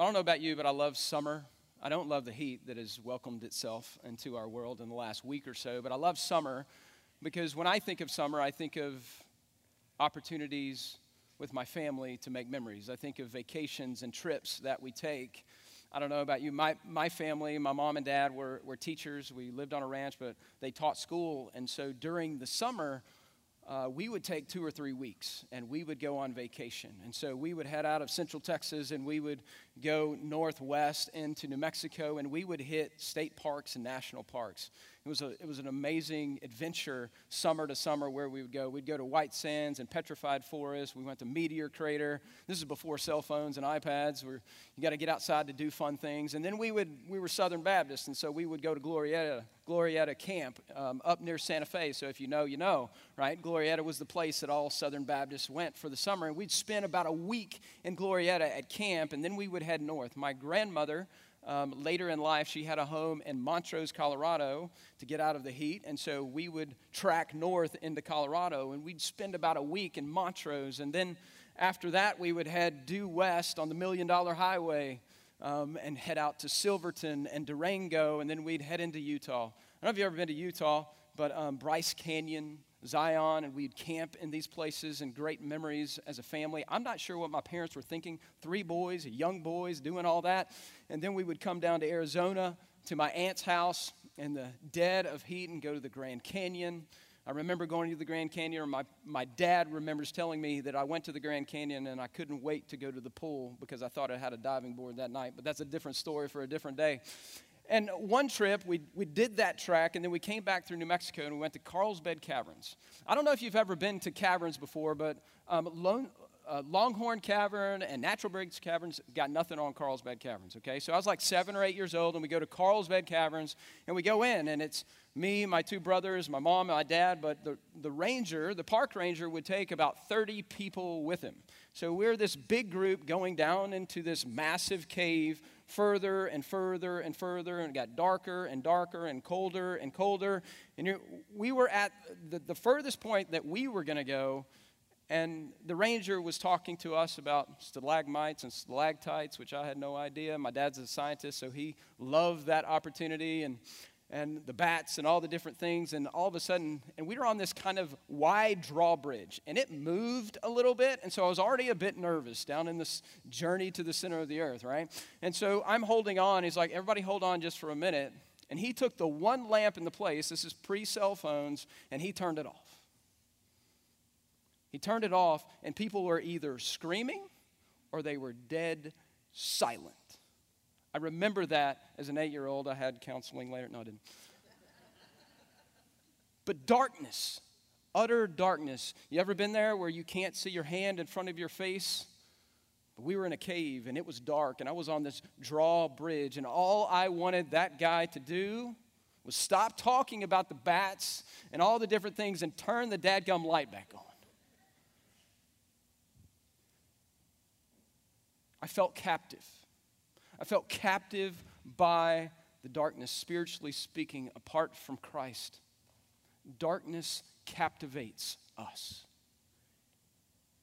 I don't know about you, but I love summer. I don't love the heat that has welcomed itself into our world in the last week or so, but I love summer because when I think of summer, I think of opportunities with my family to make memories. I think of vacations and trips that we take. I don't know about you. My, my family, my mom and dad were, were teachers. We lived on a ranch, but they taught school. And so during the summer, uh, we would take two or three weeks and we would go on vacation. And so we would head out of central Texas and we would go northwest into New Mexico and we would hit state parks and national parks. It was, a, it was an amazing adventure summer to summer where we would go. We'd go to White Sands and Petrified Forest. We went to Meteor Crater. This is before cell phones and iPads. Where you got to get outside to do fun things. And then we would we were Southern Baptists, and so we would go to Glorieta, Glorieta Camp um, up near Santa Fe. So if you know, you know, right? Glorieta was the place that all Southern Baptists went for the summer, and we'd spend about a week in Glorieta at camp, and then we would head north. My grandmother um, later in life, she had a home in Montrose, Colorado to get out of the heat. And so we would track north into Colorado and we'd spend about a week in Montrose. And then after that, we would head due west on the Million Dollar Highway um, and head out to Silverton and Durango. And then we'd head into Utah. I don't know if you've ever been to Utah, but um, Bryce Canyon, Zion, and we'd camp in these places and great memories as a family. I'm not sure what my parents were thinking. Three boys, young boys, doing all that. And then we would come down to Arizona to my aunt's house in the dead of heat and go to the Grand Canyon. I remember going to the Grand Canyon, or my, my dad remembers telling me that I went to the Grand Canyon and I couldn't wait to go to the pool because I thought I had a diving board that night. But that's a different story for a different day. And one trip, we, we did that track, and then we came back through New Mexico and we went to Carlsbad Caverns. I don't know if you've ever been to caverns before, but um, Lone, uh, Longhorn Cavern and Natural Bridge Caverns got nothing on Carlsbad Caverns, okay? So I was like seven or eight years old, and we go to Carlsbad Caverns, and we go in, and it's me, my two brothers, my mom, my dad, but the, the ranger, the park ranger, would take about 30 people with him. So we're this big group going down into this massive cave further and further and further, and it got darker and darker and colder and colder. And we were at the, the furthest point that we were going to go, and the ranger was talking to us about stalagmites and stalactites, which I had no idea. My dad's a scientist, so he loved that opportunity. And and the bats and all the different things. And all of a sudden, and we were on this kind of wide drawbridge, and it moved a little bit. And so I was already a bit nervous down in this journey to the center of the earth, right? And so I'm holding on. He's like, everybody hold on just for a minute. And he took the one lamp in the place, this is pre cell phones, and he turned it off. He turned it off, and people were either screaming or they were dead silent. I remember that as an eight year old. I had counseling later. No, I didn't. But darkness, utter darkness. You ever been there where you can't see your hand in front of your face? But we were in a cave and it was dark, and I was on this drawbridge, and all I wanted that guy to do was stop talking about the bats and all the different things and turn the dadgum light back on. I felt captive. I felt captive by the darkness, spiritually speaking, apart from Christ. Darkness captivates us.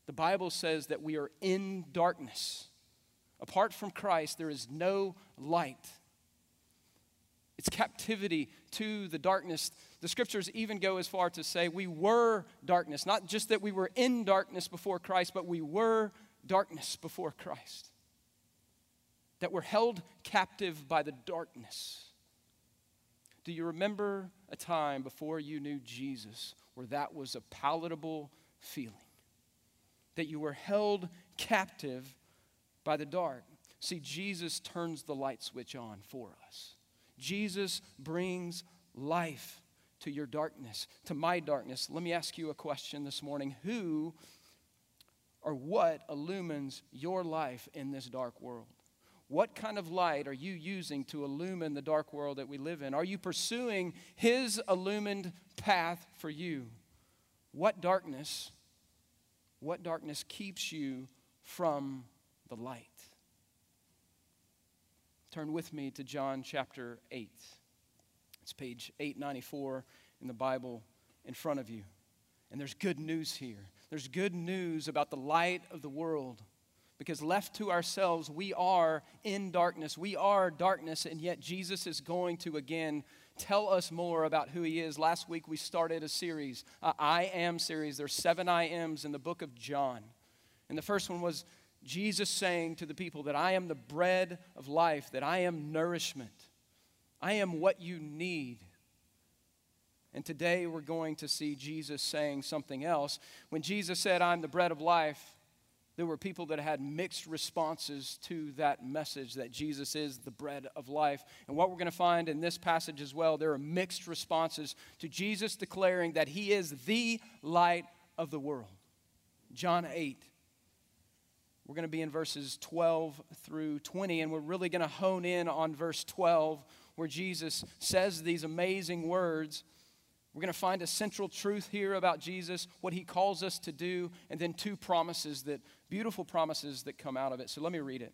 The Bible says that we are in darkness. Apart from Christ, there is no light. It's captivity to the darkness. The scriptures even go as far to say we were darkness. Not just that we were in darkness before Christ, but we were darkness before Christ that were held captive by the darkness. Do you remember a time before you knew Jesus where that was a palatable feeling? That you were held captive by the dark. See, Jesus turns the light switch on for us. Jesus brings life to your darkness, to my darkness. Let me ask you a question this morning. Who or what illumines your life in this dark world? What kind of light are you using to illumine the dark world that we live in? Are you pursuing His illumined path for you? What darkness, what darkness keeps you from the light? Turn with me to John chapter 8. It's page 894 in the Bible in front of you. And there's good news here. There's good news about the light of the world Because left to ourselves, we are in darkness. We are darkness, and yet Jesus is going to again tell us more about who he is. Last week we started a series, I am series. There's seven I ams in the book of John. And the first one was Jesus saying to the people that I am the bread of life, that I am nourishment. I am what you need. And today we're going to see Jesus saying something else. When Jesus said, I'm the bread of life, there were people that had mixed responses to that message that Jesus is the bread of life. And what we're going to find in this passage as well, there are mixed responses to Jesus declaring that he is the light of the world. John 8. We're going to be in verses 12 through 20, and we're really going to hone in on verse 12 where Jesus says these amazing words. We're going to find a central truth here about Jesus, what he calls us to do, and then two promises that beautiful promises that come out of it. So let me read it.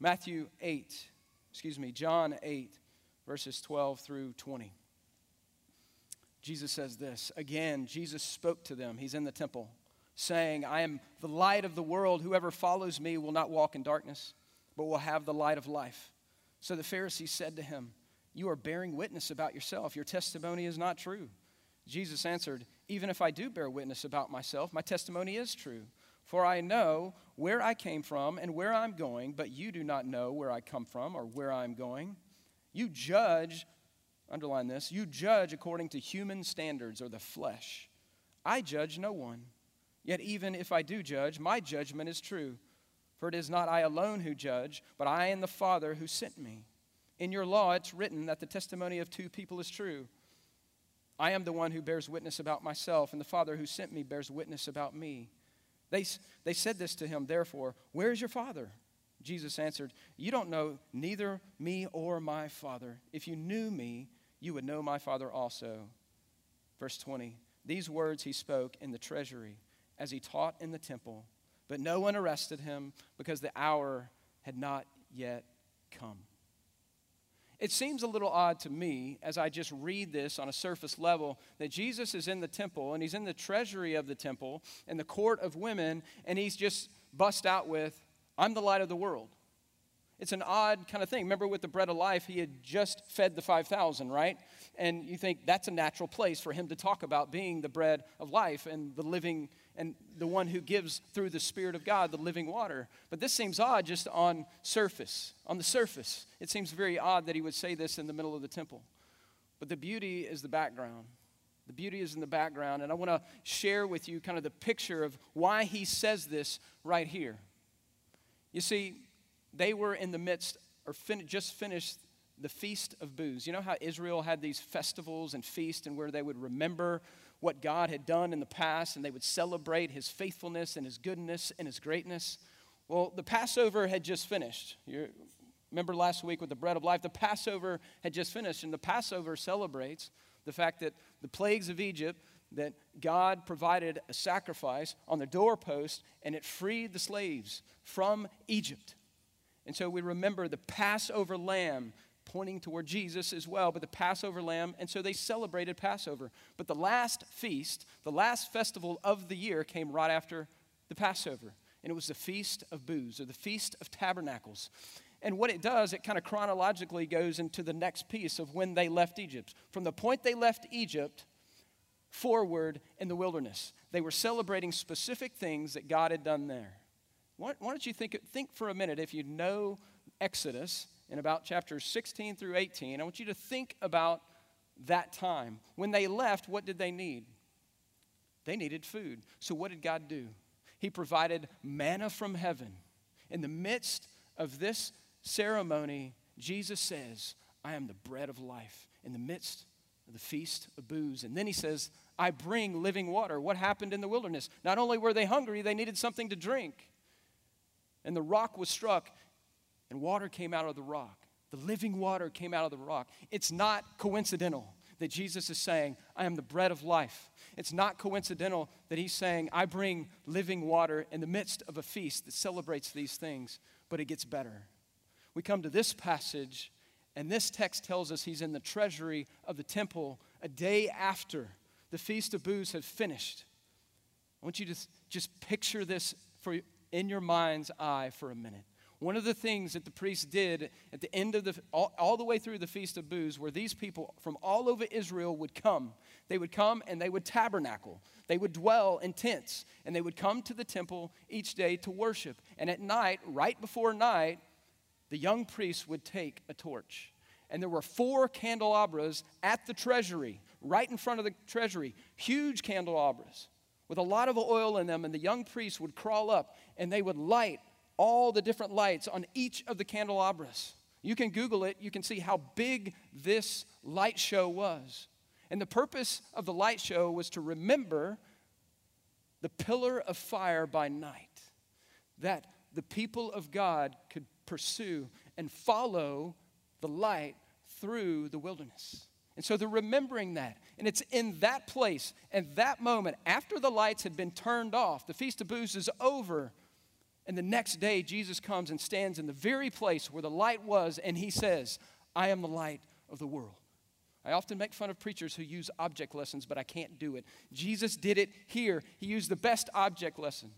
Matthew 8, excuse me, John 8, verses 12 through 20. Jesus says this. Again, Jesus spoke to them. He's in the temple, saying, I am the light of the world. Whoever follows me will not walk in darkness, but will have the light of life. So the Pharisees said to him, You are bearing witness about yourself. Your testimony is not true. Jesus answered, Even if I do bear witness about myself, my testimony is true. For I know where I came from and where I'm going, but you do not know where I come from or where I'm going. You judge, underline this, you judge according to human standards or the flesh. I judge no one. Yet even if I do judge, my judgment is true. For it is not I alone who judge, but I and the Father who sent me. In your law, it's written that the testimony of two people is true. I am the one who bears witness about myself, and the Father who sent me bears witness about me. They, they said this to him, therefore, where is your father? Jesus answered, You don't know neither me or my father. If you knew me, you would know my father also. Verse 20 These words he spoke in the treasury as he taught in the temple, but no one arrested him because the hour had not yet come. It seems a little odd to me as I just read this on a surface level that Jesus is in the temple and he's in the treasury of the temple and the court of women and he's just bust out with, I'm the light of the world. It's an odd kind of thing. Remember with the bread of life, he had just fed the 5,000, right? And you think that's a natural place for him to talk about being the bread of life and the living and the one who gives through the Spirit of God the living water. But this seems odd just on surface. On the surface, it seems very odd that he would say this in the middle of the temple. But the beauty is the background. The beauty is in the background, and I want to share with you kind of the picture of why he says this right here. You see, they were in the midst, or fin- just finished the Feast of Booths. You know how Israel had these festivals and feasts and where they would remember what God had done in the past and they would celebrate his faithfulness and his goodness and his greatness? Well, the Passover had just finished. You remember last week with the bread of life? The Passover had just finished, and the Passover celebrates the fact that the plagues of Egypt, that God provided a sacrifice on the doorpost and it freed the slaves from Egypt. And so we remember the Passover lamb pointing toward Jesus as well, but the Passover lamb, and so they celebrated Passover. But the last feast, the last festival of the year came right after the Passover, and it was the Feast of Booths, or the Feast of Tabernacles. And what it does, it kind of chronologically goes into the next piece of when they left Egypt. From the point they left Egypt forward in the wilderness, they were celebrating specific things that God had done there. Why, why don't you think, think for a minute, if you know Exodus in about chapters 16 through 18, I want you to think about that time. When they left, what did they need? They needed food. So what did God do? He provided manna from heaven. In the midst of this ceremony, Jesus says, I am the bread of life. In the midst of the feast of booths. And then he says, I bring living water. What happened in the wilderness? Not only were they hungry, they needed something to drink and the rock was struck, and water came out of the rock. The living water came out of the rock. It's not coincidental that Jesus is saying, I am the bread of life. It's not coincidental that he's saying, I bring living water in the midst of a feast that celebrates these things, but it gets better. We come to this passage, and this text tells us he's in the treasury of the temple a day after the Feast of Booths had finished. I want you to just picture this for in your mind's eye for a minute. One of the things that the priests did at the end of the, all, all, the way through the Feast of Booths, where these people from all over Israel would come. They would come and they would tabernacle. They would dwell in tents, and they would come to the temple each day to worship. And at night, right before night, the young priests would take a torch. And there were four candelabras at the treasury, right in front of the treasury, huge candelabras with a lot of oil in them. And the young priests would crawl up and they would light all the different lights on each of the candelabras. You can Google it, you can see how big this light show was. And the purpose of the light show was to remember the pillar of fire by night, that the people of God could pursue and follow the light through the wilderness. And so they're remembering that. And it's in that place, and that moment, after the lights had been turned off, the Feast of Booths is over, and the next day, Jesus comes and stands in the very place where the light was, and he says, I am the light of the world. I often make fun of preachers who use object lessons, but I can't do it. Jesus did it here. He used the best object lesson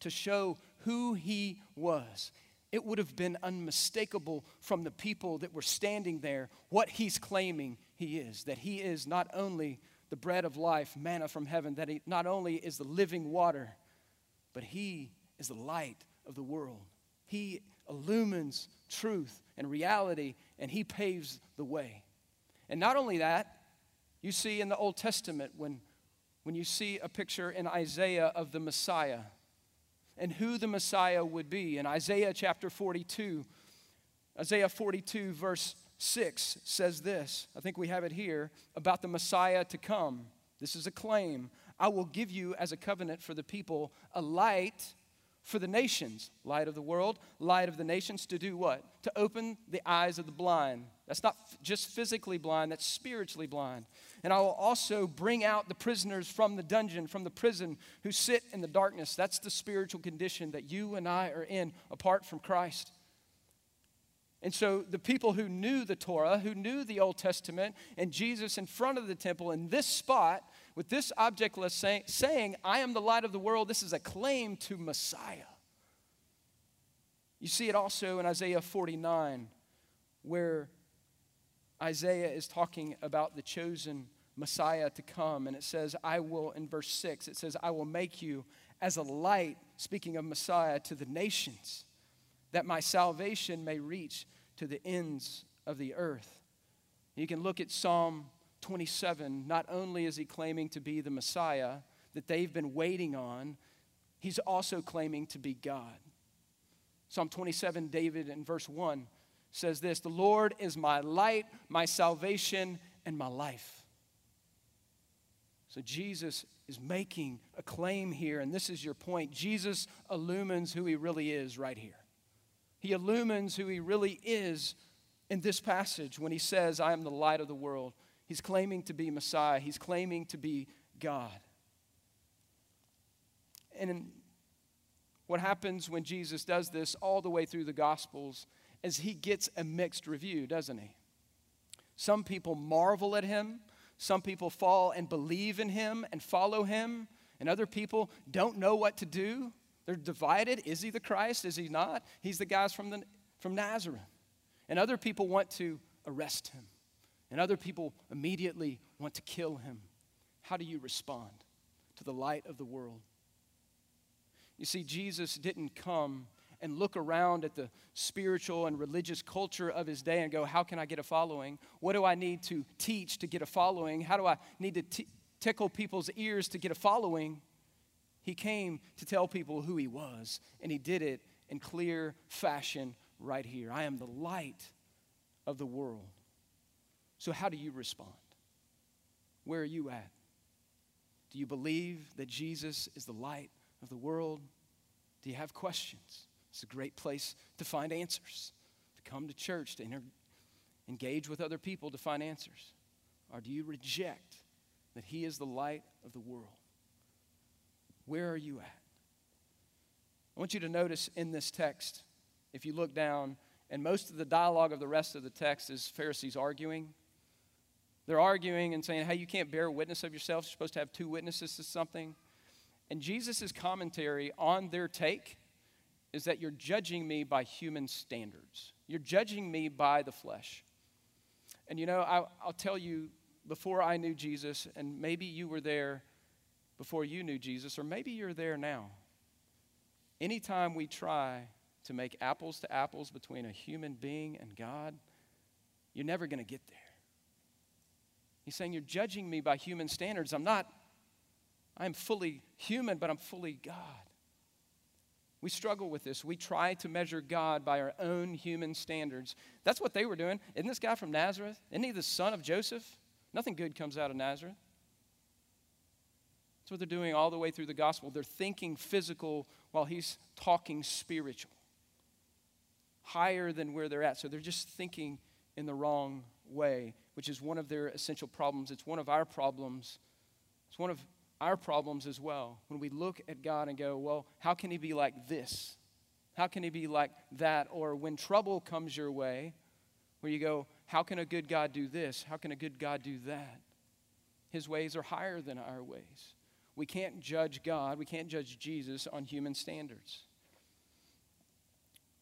to show who he was. It would have been unmistakable from the people that were standing there what he's claiming he is that he is not only the bread of life, manna from heaven, that he not only is the living water, but he is the light of the world. He illumines truth and reality, and He paves the way. And not only that, you see in the Old Testament when, when you see a picture in Isaiah of the Messiah and who the Messiah would be. In Isaiah chapter 42, Isaiah 42, verse 6 says this. I think we have it here about the Messiah to come. This is a claim. I will give you as a covenant for the people a light for the nations, light of the world, light of the nations, to do what? To open the eyes of the blind. That's not just physically blind, that's spiritually blind. And I will also bring out the prisoners from the dungeon, from the prison, who sit in the darkness. That's the spiritual condition that you and I are in apart from Christ. And so the people who knew the Torah, who knew the Old Testament, and Jesus in front of the temple in this spot, with this objectless say, saying, I am the light of the world, this is a claim to Messiah. You see it also in Isaiah 49, where Isaiah is talking about the chosen Messiah to come. And it says, I will, in verse 6, it says, I will make you as a light, speaking of Messiah, to the nations, that my salvation may reach to the ends of the earth. You can look at Psalm 27, not only is he claiming to be the Messiah that they've been waiting on, he's also claiming to be God. Psalm 27, David in verse 1 says this The Lord is my light, my salvation, and my life. So Jesus is making a claim here, and this is your point. Jesus illumines who he really is right here. He illumines who he really is in this passage when he says, I am the light of the world. He's claiming to be Messiah, he's claiming to be God. And what happens when Jesus does this all the way through the Gospels is he gets a mixed review, doesn't he? Some people marvel at him, some people fall and believe in him and follow him, and other people don't know what to do. They're divided. Is he the Christ? Is he not? He's the guy from, the, from Nazareth. And other people want to arrest him and other people immediately want to kill him. How do you respond to the light of the world? You see, Jesus didn't come and look around at the spiritual and religious culture of his day and go, How can I get a following? What do I need to teach to get a following? How do I need to t- tickle people's ears to get a following? He came to tell people who he was, and he did it in clear fashion right here. I am the light of the world. So, how do you respond? Where are you at? Do you believe that Jesus is the light of the world? Do you have questions? It's a great place to find answers, to come to church, to inter- engage with other people to find answers. Or do you reject that He is the light of the world? Where are you at? I want you to notice in this text, if you look down, and most of the dialogue of the rest of the text is Pharisees arguing. They're arguing and saying, hey, you can't bear witness of yourself. You're supposed to have two witnesses to something. And Jesus' commentary on their take is that you're judging me by human standards. You're judging me by the flesh. And you know, I, will tell you, before I knew Jesus, and maybe you were there before you knew Jesus, or maybe you're there now. Anytime we try to make apples to apples between a human being and God, you're never going to get there. He's saying, You're judging me by human standards. I'm not, I'm fully human, but I'm fully God. We struggle with this. We try to measure God by our own human standards. That's what they were doing. Isn't this guy from Nazareth? Isn't he the son of Joseph? Nothing good comes out of Nazareth. That's what they're doing all the way through the gospel. They're thinking physical while he's talking spiritual, higher than where they're at. So they're just thinking in the wrong way, which is one of their essential problems. It's one of our problems. It's one of our problems as well. When we look at God and go, well, how can He be like this? How can He be like that? Or when trouble comes your way, where you go, how can a good God do this? How can a good God do that? His ways are higher than our ways. We can't judge God, we can't judge Jesus on human standards.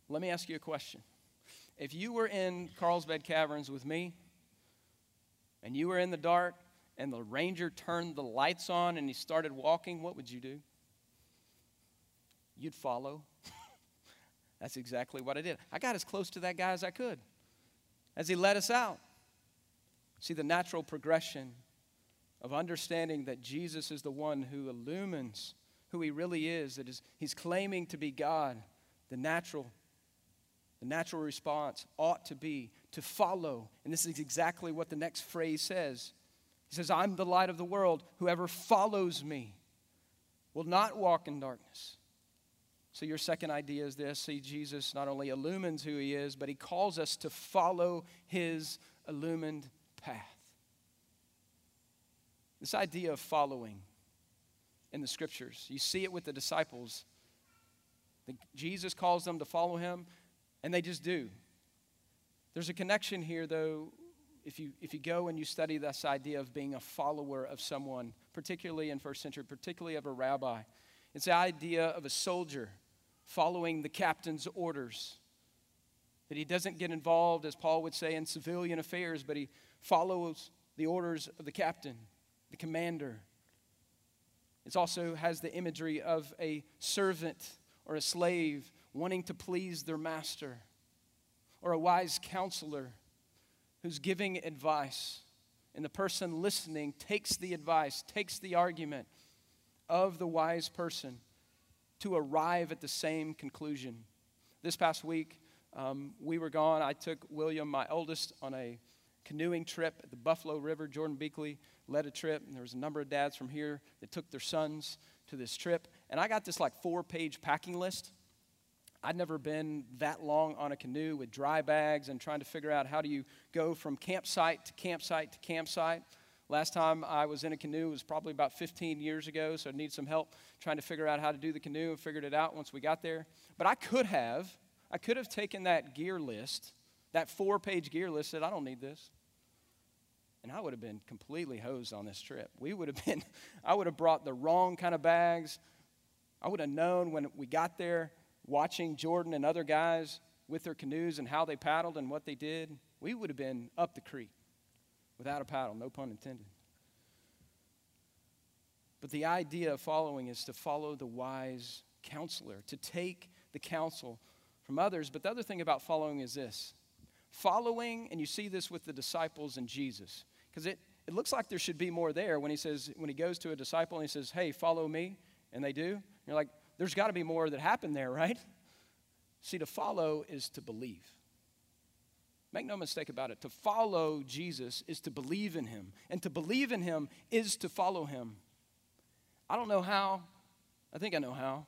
Let me ask you a question. If you were in Carlsbad Caverns with me, and you were in the dark, and the ranger turned the lights on and he started walking, what would you do? You'd follow. That's exactly what I did. I got as close to that guy as I could as he led us out. See the natural progression of understanding that Jesus is the one who illumines who he really is, that is, he's claiming to be God. The natural, the natural response ought to be to follow. And this is exactly what the next phrase says he says, I'm the light of the world. Whoever follows me will not walk in darkness. So, your second idea is this see, Jesus not only illumines who he is, but he calls us to follow his illumined path. This idea of following in the scriptures, you see it with the disciples. Jesus calls them to follow him, and they just do. There's a connection here, though, if you, if you go and you study this idea of being a follower of someone, particularly in first century, particularly of a rabbi, it's the idea of a soldier following the captain's orders. That he doesn't get involved, as Paul would say, in civilian affairs, but he follows the orders of the captain, the commander. It also has the imagery of a servant or a slave wanting to please their master, or a wise counselor who's giving advice, and the person listening takes the advice, takes the argument of the wise person to arrive at the same conclusion. This past week, um, we were gone. I took William, my oldest, on a canoeing trip at the Buffalo River. Jordan Beakley led a trip, and there was a number of dads from here that took their sons to this trip. And I got this like four page packing list I'd never been that long on a canoe with dry bags and trying to figure out how do you go from campsite to campsite to campsite. Last time I was in a canoe was probably about 15 years ago, so I need some help trying to figure out how to do the canoe and figured it out once we got there. But I could have, I could have taken that gear list, that four page gear list, said, I don't need this. And I would have been completely hosed on this trip. We would have been, I would have brought the wrong kind of bags. I would have known when we got there watching Jordan and other guys with their canoes and how they paddled and what they did, we would have been up the creek without a paddle, no pun intended. But the idea of following is to follow the wise counselor, to take the counsel from others. But the other thing about following is this following, and you see this with the disciples and Jesus, because it, it looks like there should be more there when he says, when he goes to a disciple and he says, Hey, follow me, and they do. You're like, there's got to be more that happened there, right? See, to follow is to believe. Make no mistake about it. To follow Jesus is to believe in him. And to believe in him is to follow him. I don't know how. I think I know how.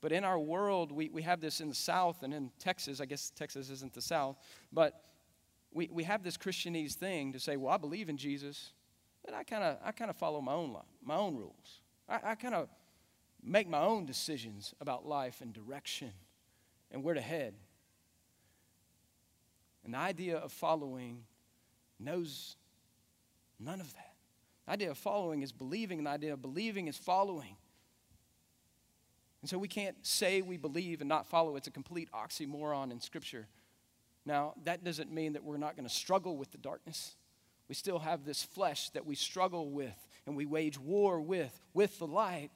But in our world, we, we have this in the South and in Texas. I guess Texas isn't the South. But we, we have this Christianese thing to say, well, I believe in Jesus, but I kind of I kind of follow my own, my own rules. I, I kind of make my own decisions about life and direction and where to head. And the idea of following knows none of that. The idea of following is believing, and the idea of believing is following. And so we can't say we believe and not follow. It's a complete oxymoron in Scripture. Now, that doesn't mean that we're not going to struggle with the darkness. We still have this flesh that we struggle with and we wage war with, with the light.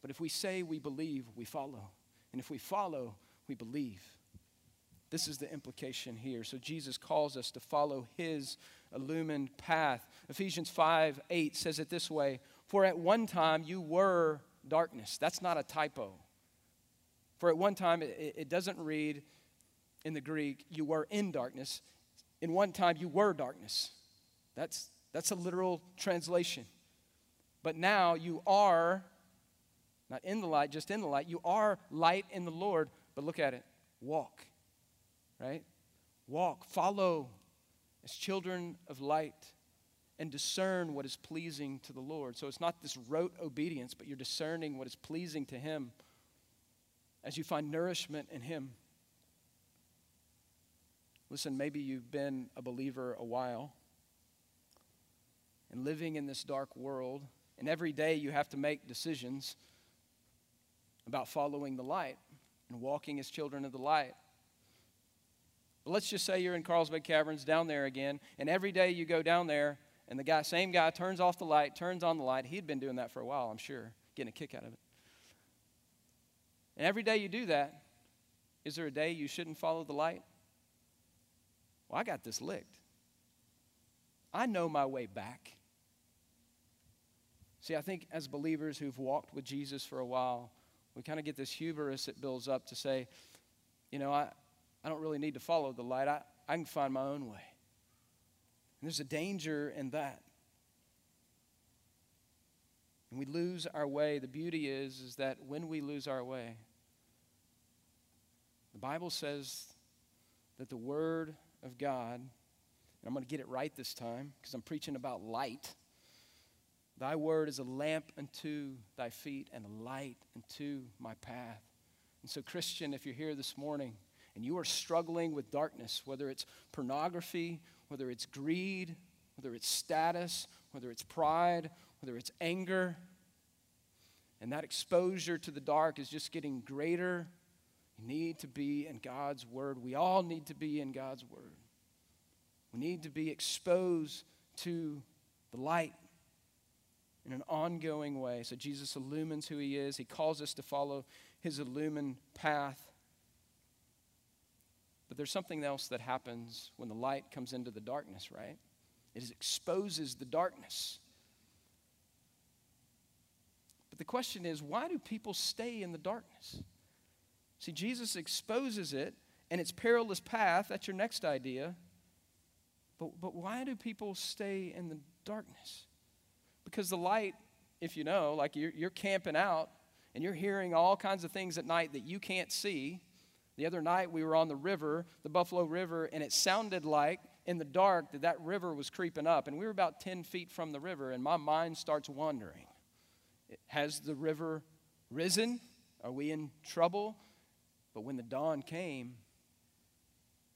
But if we say we believe, we follow. And if we follow, we believe. This is the implication here. So Jesus calls us to follow his illumined path. Ephesians 5 8 says it this way For at one time you were darkness. That's not a typo. For at one time, it, it doesn't read in the Greek, you were in darkness. In one time, you were darkness. That's, that's a literal translation. But now you are, not in the light, just in the light. You are light in the Lord. But look at it walk, right? Walk, follow as children of light and discern what is pleasing to the Lord. So it's not this rote obedience, but you're discerning what is pleasing to Him as you find nourishment in Him. Listen, maybe you've been a believer a while and living in this dark world, and every day you have to make decisions about following the light and walking as children of the light. But let's just say you're in Carlsbad Caverns down there again, and every day you go down there and the guy, same guy, turns off the light, turns on the light. He'd been doing that for a while, I'm sure, getting a kick out of it. And every day you do that, is there a day you shouldn't follow the light? Well, I got this licked. I know my way back. See, I think as believers who've walked with Jesus for a while, we kind of get this hubris that builds up to say, you know, I, I don't really need to follow the light. I, I can find my own way. And there's a danger in that. And we lose our way. The beauty is, is that when we lose our way, the Bible says that the Word of God, and I'm going to get it right this time because I'm preaching about light. Thy word is a lamp unto thy feet and a light unto my path. And so, Christian, if you're here this morning and you are struggling with darkness, whether it's pornography, whether it's greed, whether it's status, whether it's pride, whether it's anger, and that exposure to the dark is just getting greater, you need to be in God's Word. We all need to be in God's Word. We need to be exposed to the light in an ongoing way. So Jesus illumines who He is, He calls us to follow His illumined path. But there's something else that happens when the light comes into the darkness, right? It exposes the darkness. But the question is why do people stay in the darkness? See, Jesus exposes it and its perilous path. That's your next idea. But, but why do people stay in the darkness? Because the light, if you know, like you're, you're camping out and you're hearing all kinds of things at night that you can't see the other night we were on the river, the Buffalo River, and it sounded like in the dark that that river was creeping up. And we were about 10 feet from the river, and my mind starts wandering. Has the river risen? Are we in trouble? But when the dawn came,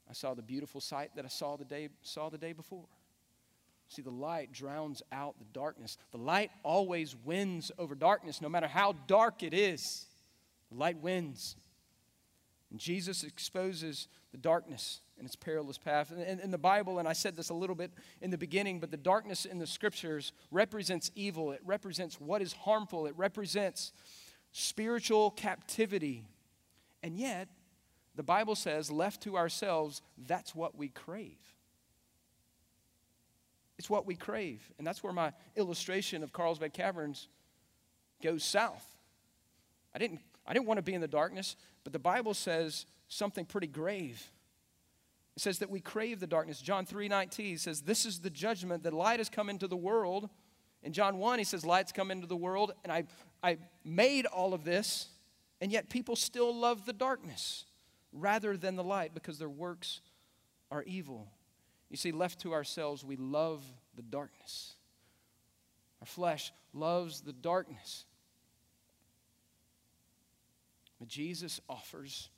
I saw the beautiful sight that I saw the day, saw the day before. See, the light drowns out the darkness. The light always wins over darkness, no matter how dark it is. The light wins. And Jesus exposes the darkness and its perilous path. And in the Bible, and I said this a little bit in the beginning, but the darkness in the scriptures represents evil. It represents what is harmful. It represents spiritual captivity. And yet, the Bible says, left to ourselves, that's what we crave. It's what we crave. And that's where my illustration of Carlsbad Caverns goes south. I didn't, I didn't want to be in the darkness. But the Bible says something pretty grave. It says that we crave the darkness. John 3 19 says, This is the judgment that light has come into the world. In John 1, he says, Light's come into the world, and I, I made all of this, and yet people still love the darkness rather than the light because their works are evil. You see, left to ourselves, we love the darkness. Our flesh loves the darkness. But Jesus offers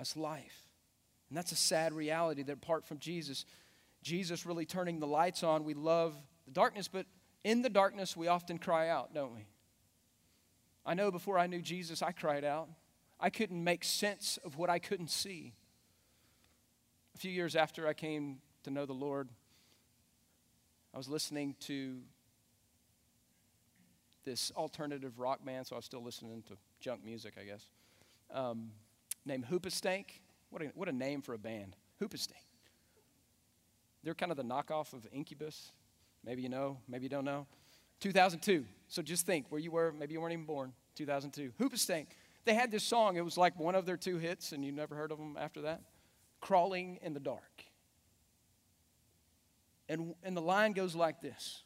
us life. And that's a sad reality that apart from Jesus, Jesus really turning the lights on, we love the darkness, but in the darkness, we often cry out, don't we? I know before I knew Jesus, I cried out. I couldn't make sense of what I couldn't see. Few years after I came to know the Lord, I was listening to this alternative rock band, so I was still listening to junk music, I guess, um, named Hoobastank. What a, what a name for a band, Hoobastank. They're kind of the knockoff of Incubus. Maybe you know, maybe you don't know. 2002. So just think where you were. Maybe you weren't even born. 2002. Hoobastank. They had this song. It was like one of their two hits, and you never heard of them after that. Crawling in the Dark. And, and the line goes like this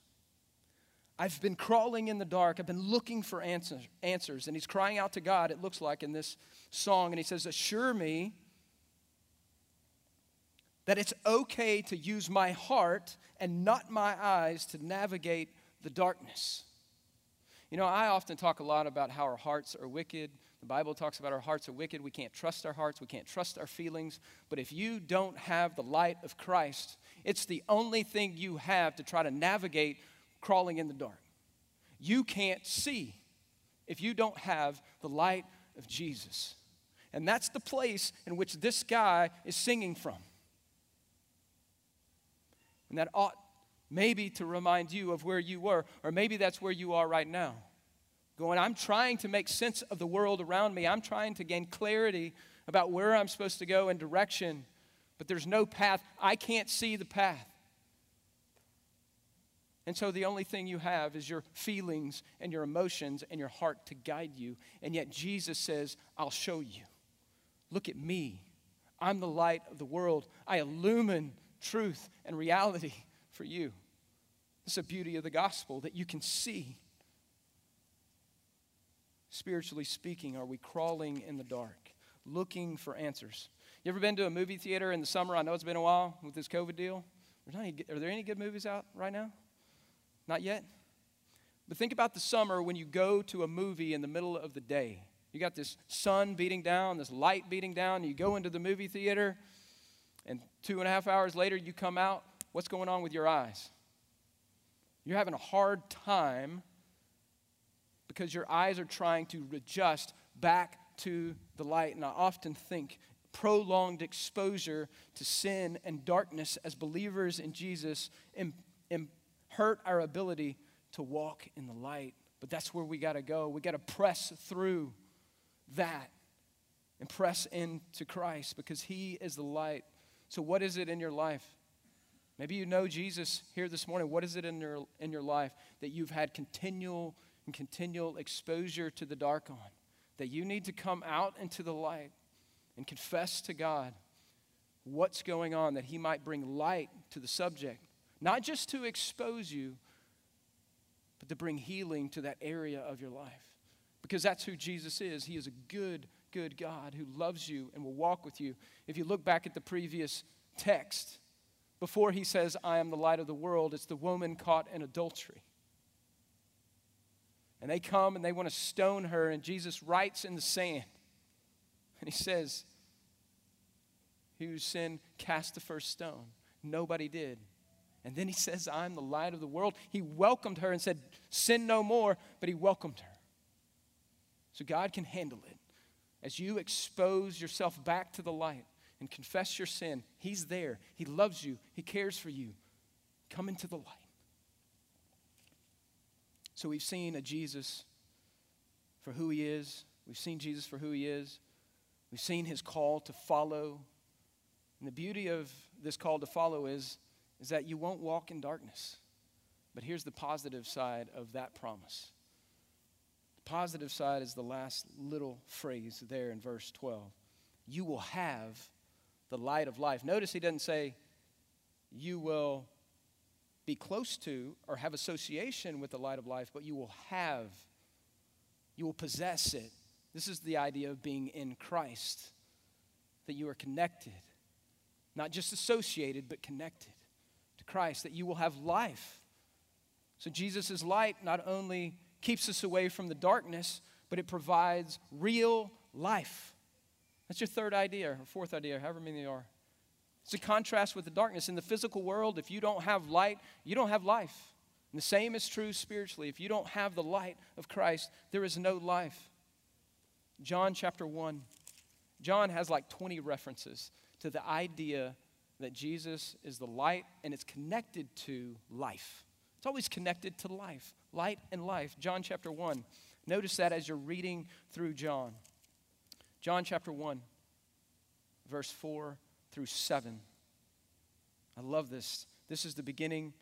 I've been crawling in the dark. I've been looking for answer, answers. And he's crying out to God, it looks like in this song. And he says, Assure me that it's okay to use my heart and not my eyes to navigate the darkness. You know, I often talk a lot about how our hearts are wicked. The Bible talks about our hearts are wicked. We can't trust our hearts. We can't trust our feelings. But if you don't have the light of Christ, it's the only thing you have to try to navigate crawling in the dark. You can't see if you don't have the light of Jesus. And that's the place in which this guy is singing from. And that ought maybe to remind you of where you were, or maybe that's where you are right now. Going, I'm trying to make sense of the world around me. I'm trying to gain clarity about where I'm supposed to go and direction, but there's no path. I can't see the path. And so the only thing you have is your feelings and your emotions and your heart to guide you. And yet Jesus says, I'll show you. Look at me. I'm the light of the world. I illumine truth and reality for you. It's the beauty of the gospel that you can see. Spiritually speaking, are we crawling in the dark, looking for answers? You ever been to a movie theater in the summer? I know it's been a while with this COVID deal. Any, are there any good movies out right now? Not yet? But think about the summer when you go to a movie in the middle of the day. You got this sun beating down, this light beating down. You go into the movie theater, and two and a half hours later, you come out. What's going on with your eyes? You're having a hard time because your eyes are trying to adjust back to the light. And I often think prolonged exposure to sin and darkness as believers in Jesus hurt our ability to walk in the light. But that's where we got to go. We got to press through that and press into Christ because He is the light. So, what is it in your life? Maybe you know Jesus here this morning. What is it in your, in your life that you've had continual and continual exposure to the dark on? That you need to come out into the light and confess to God what's going on, that He might bring light to the subject not just to expose you, but to bring healing to that area of your life. Because that's who Jesus is. He is a good, good God who loves you and will walk with you. If you look back at the previous text, before he says, I am the light of the world, it's the woman caught in adultery. And they come and they want to stone her, and Jesus writes in the sand. And he says, Who sinned cast the first stone? Nobody did. And then he says, I'm the light of the world. He welcomed her and said, Sin no more, but he welcomed her. So God can handle it. As you expose yourself back to the light and confess your sin, He's there. He loves you, He cares for you. Come into the light. So we've seen a Jesus for who He is, we've seen Jesus for who He is, we've seen His call to follow. And the beauty of this call to follow is is that you won't walk in darkness. But here's the positive side of that promise. The positive side is the last little phrase there in verse 12. You will have the light of life. Notice he doesn't say, you will be close to or have association with the light of life, but you will have, you will possess it. This is the idea of being in Christ, that you are connected, not just associated, but connected. To Christ, that you will have life. So Jesus' light not only keeps us away from the darkness, but it provides real life. That's your third idea, or fourth idea, however many there are. It's a contrast with the darkness. In the physical world, if you don't have light, you don't have life. And the same is true spiritually. If you don't have the light of Christ, there is no life. John chapter 1. John has like 20 references to the idea that Jesus is the light and it's connected to life. It's always connected to life, light and life. John chapter 1. Notice that as you're reading through John. John chapter 1, verse 4 through 7. I love this. This is the beginning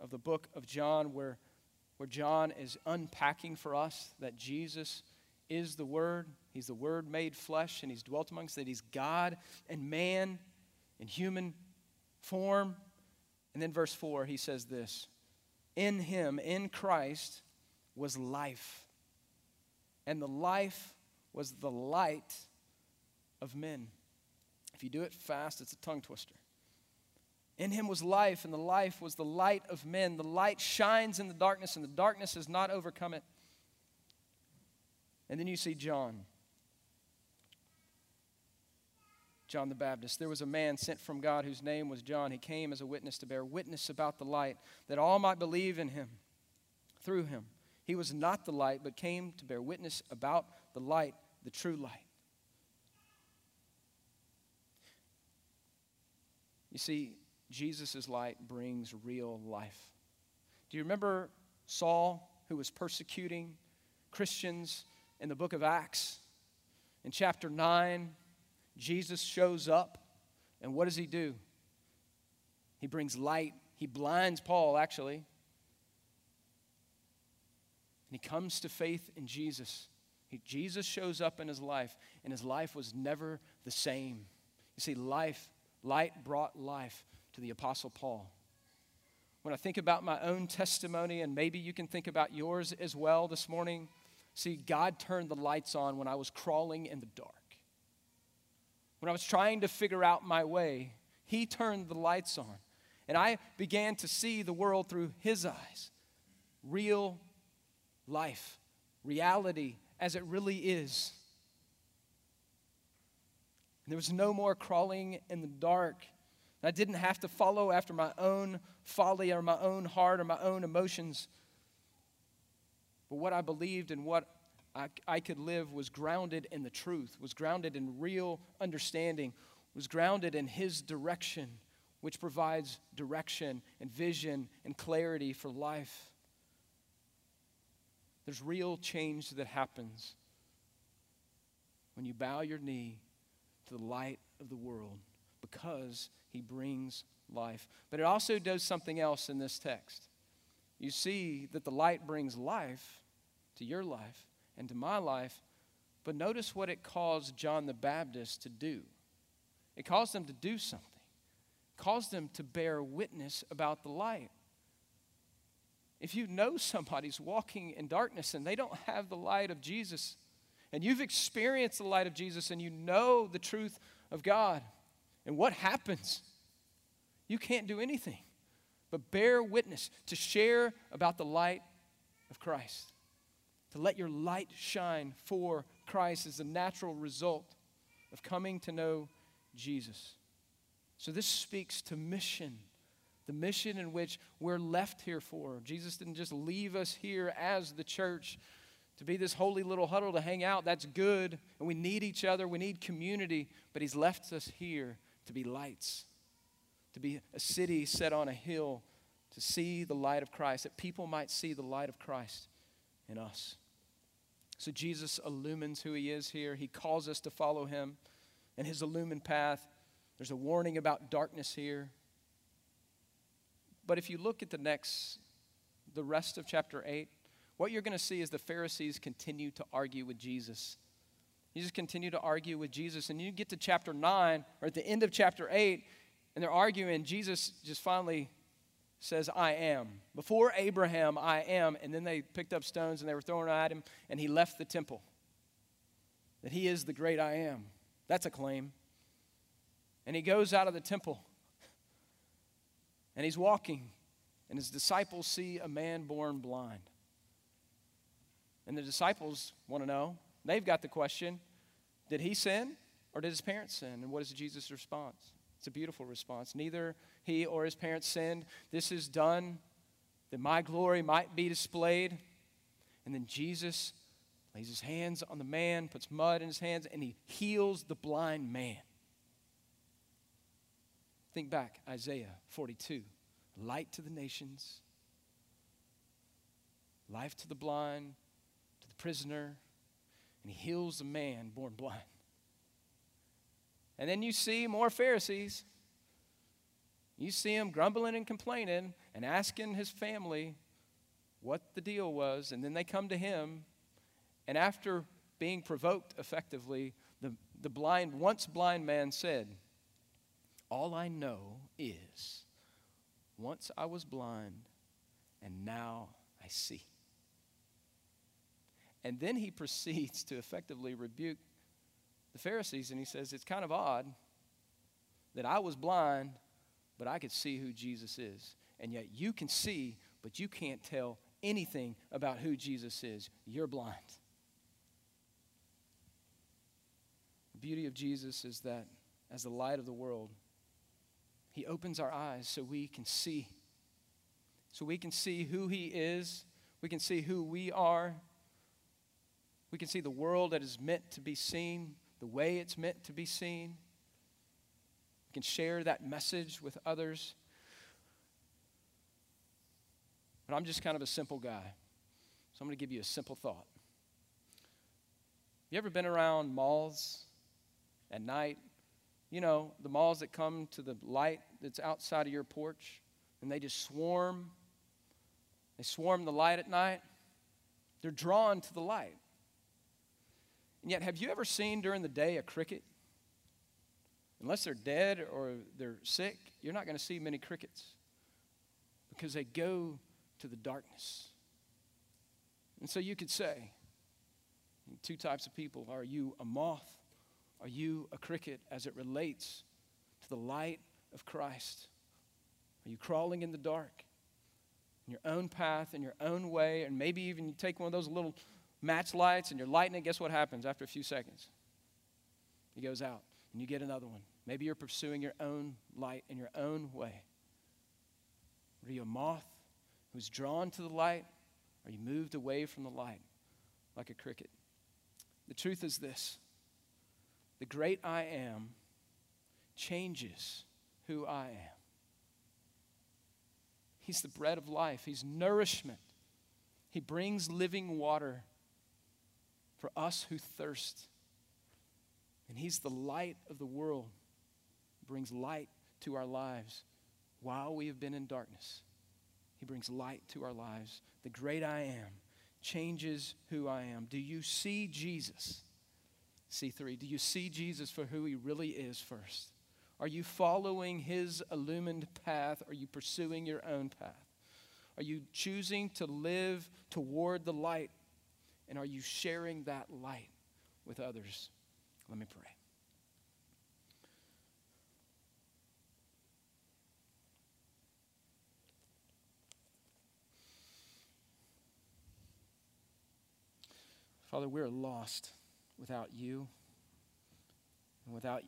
of the book of John where, where John is unpacking for us that Jesus is the Word. He's the Word made flesh, and He's dwelt amongst us, that He's God and man in human form. And then, verse 4, he says this In Him, in Christ, was life, and the life was the light of men. If you do it fast, it's a tongue twister. In him was life, and the life was the light of men. The light shines in the darkness, and the darkness has not overcome it. And then you see John. John the Baptist. There was a man sent from God whose name was John. He came as a witness to bear witness about the light, that all might believe in him through him. He was not the light, but came to bear witness about the light, the true light. You see, Jesus' light brings real life. Do you remember Saul, who was persecuting Christians in the book of Acts? In chapter 9, Jesus shows up, and what does he do? He brings light. He blinds Paul, actually. And he comes to faith in Jesus. He, Jesus shows up in his life, and his life was never the same. You see, life, light brought life to the Apostle Paul. When I think about my own testimony, and maybe you can think about yours as well this morning, see, God turned the lights on when I was crawling in the dark. When I was trying to figure out my way, He turned the lights on. And I began to see the world through His eyes real life, reality as it really is. There was no more crawling in the dark. I didn't have to follow after my own folly or my own heart or my own emotions. But what I believed and what I, I could live was grounded in the truth, was grounded in real understanding, was grounded in His direction, which provides direction and vision and clarity for life. There's real change that happens when you bow your knee the light of the world because he brings life. But it also does something else in this text. You see that the light brings life to your life and to my life, but notice what it caused John the Baptist to do. It caused them to do something, it caused them to bear witness about the light. If you know somebody's walking in darkness and they don't have the light of Jesus, and you've experienced the light of Jesus and you know the truth of God, and what happens? You can't do anything but bear witness, to share about the light of Christ. To let your light shine for Christ is the natural result of coming to know Jesus. So, this speaks to mission, the mission in which we're left here for. Jesus didn't just leave us here as the church to be this holy little huddle to hang out. That's good, and we need each other, we need community, but He's left us here to be lights, to be a city set on a hill, to see the light of Christ, that people might see the light of Christ in us. So Jesus illumines who he is here. He calls us to follow him and his illumined path. There's a warning about darkness here. But if you look at the next, the rest of chapter 8, what you're going to see is the Pharisees continue to argue with Jesus. You just continue to argue with Jesus. And you get to chapter 9, or at the end of chapter 8, and they're arguing. Jesus just finally says, I am. Before Abraham, I am. And then they picked up stones and they were throwing at him, and he left the temple. That he is the great I am. That's a claim. And he goes out of the temple, and he's walking, and his disciples see a man born blind. And the disciples want to know They've got the question Did he sin or did his parents sin? And what is Jesus' response? It's a beautiful response. Neither he or his parents sinned. This is done that my glory might be displayed. And then Jesus lays his hands on the man, puts mud in his hands, and he heals the blind man. Think back, Isaiah 42 light to the nations, life to the blind, prisoner, and he heals a man born blind. And then you see more Pharisees. You see him grumbling and complaining and asking his family what the deal was, and then they come to him, and after being provoked effectively, the, the blind, once blind man said, All I know is once I was blind, and now I see. And then he proceeds to effectively rebuke the Pharisees, and he says, It's kind of odd that I was blind, but I could see who Jesus is. And yet you can see, but you can't tell anything about who Jesus is. You're blind. The beauty of Jesus is that as the light of the world, he opens our eyes so we can see. So we can see who He is. We can see who we are. We can see the world that is meant to be seen, the way it's meant to be seen. We can share that message with others. But I'm just kind of a simple guy. So I'm going to give you a simple thought. You ever been around malls at night you know, the malls that come to the light that's outside of your porch and they just swarm. They swarm the light at night. They're drawn to the light. And yet, have you ever seen during the day a cricket? Unless they're dead or they're sick, you're not going to see many crickets because they go to the darkness. And so you could say, two types of people are you a moth are you a cricket as it relates to the light of Christ? Are you crawling in the dark, in your own path, in your own way, and maybe even you take one of those little match lights and you're lighting it? Guess what happens after a few seconds? It goes out, and you get another one. Maybe you're pursuing your own light in your own way. Are you a moth who's drawn to the light? Or are you moved away from the light like a cricket? The truth is this the great I am changes who I am. He's the bread of life, He's nourishment. He brings living water for us who thirst. And He's the light of the world, brings light to our lives while we have been in darkness. He brings light to our lives. The great I am changes who I am. Do you see Jesus? C3? Do you see Jesus for who he really is first? Are you following his illumined path? Are you pursuing your own path? Are you choosing to live toward the light? And are you sharing that light with others? Let me pray. Father, we're lost without you and without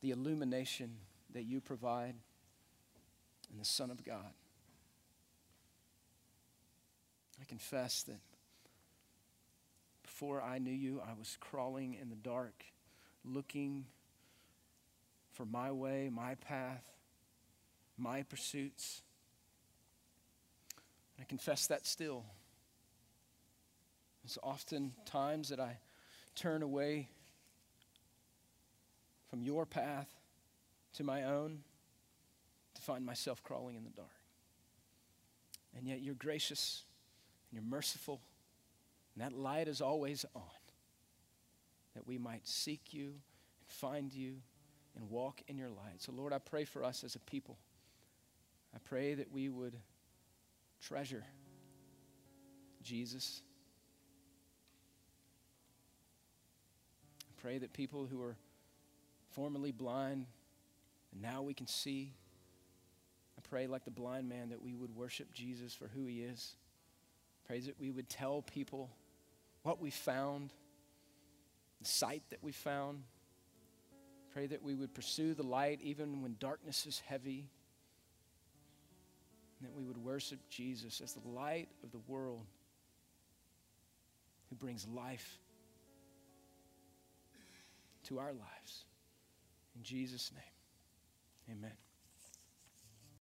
the illumination that you provide in the Son of God. I confess that before I knew you, I was crawling in the dark, looking for my way, my path, my pursuits. I confess that still. It's often times that I turn away from your path to my own to find myself crawling in the dark. And yet you're gracious and you're merciful, and that light is always on, that we might seek you and find you and walk in your light. So, Lord, I pray for us as a people. I pray that we would treasure Jesus I pray that people who are formerly blind and now we can see, I pray, like the blind man, that we would worship Jesus for who he is. Pray that we would tell people what we found, the sight that we found. Pray that we would pursue the light even when darkness is heavy. And that we would worship Jesus as the light of the world who brings life to our lives. In Jesus' name, amen.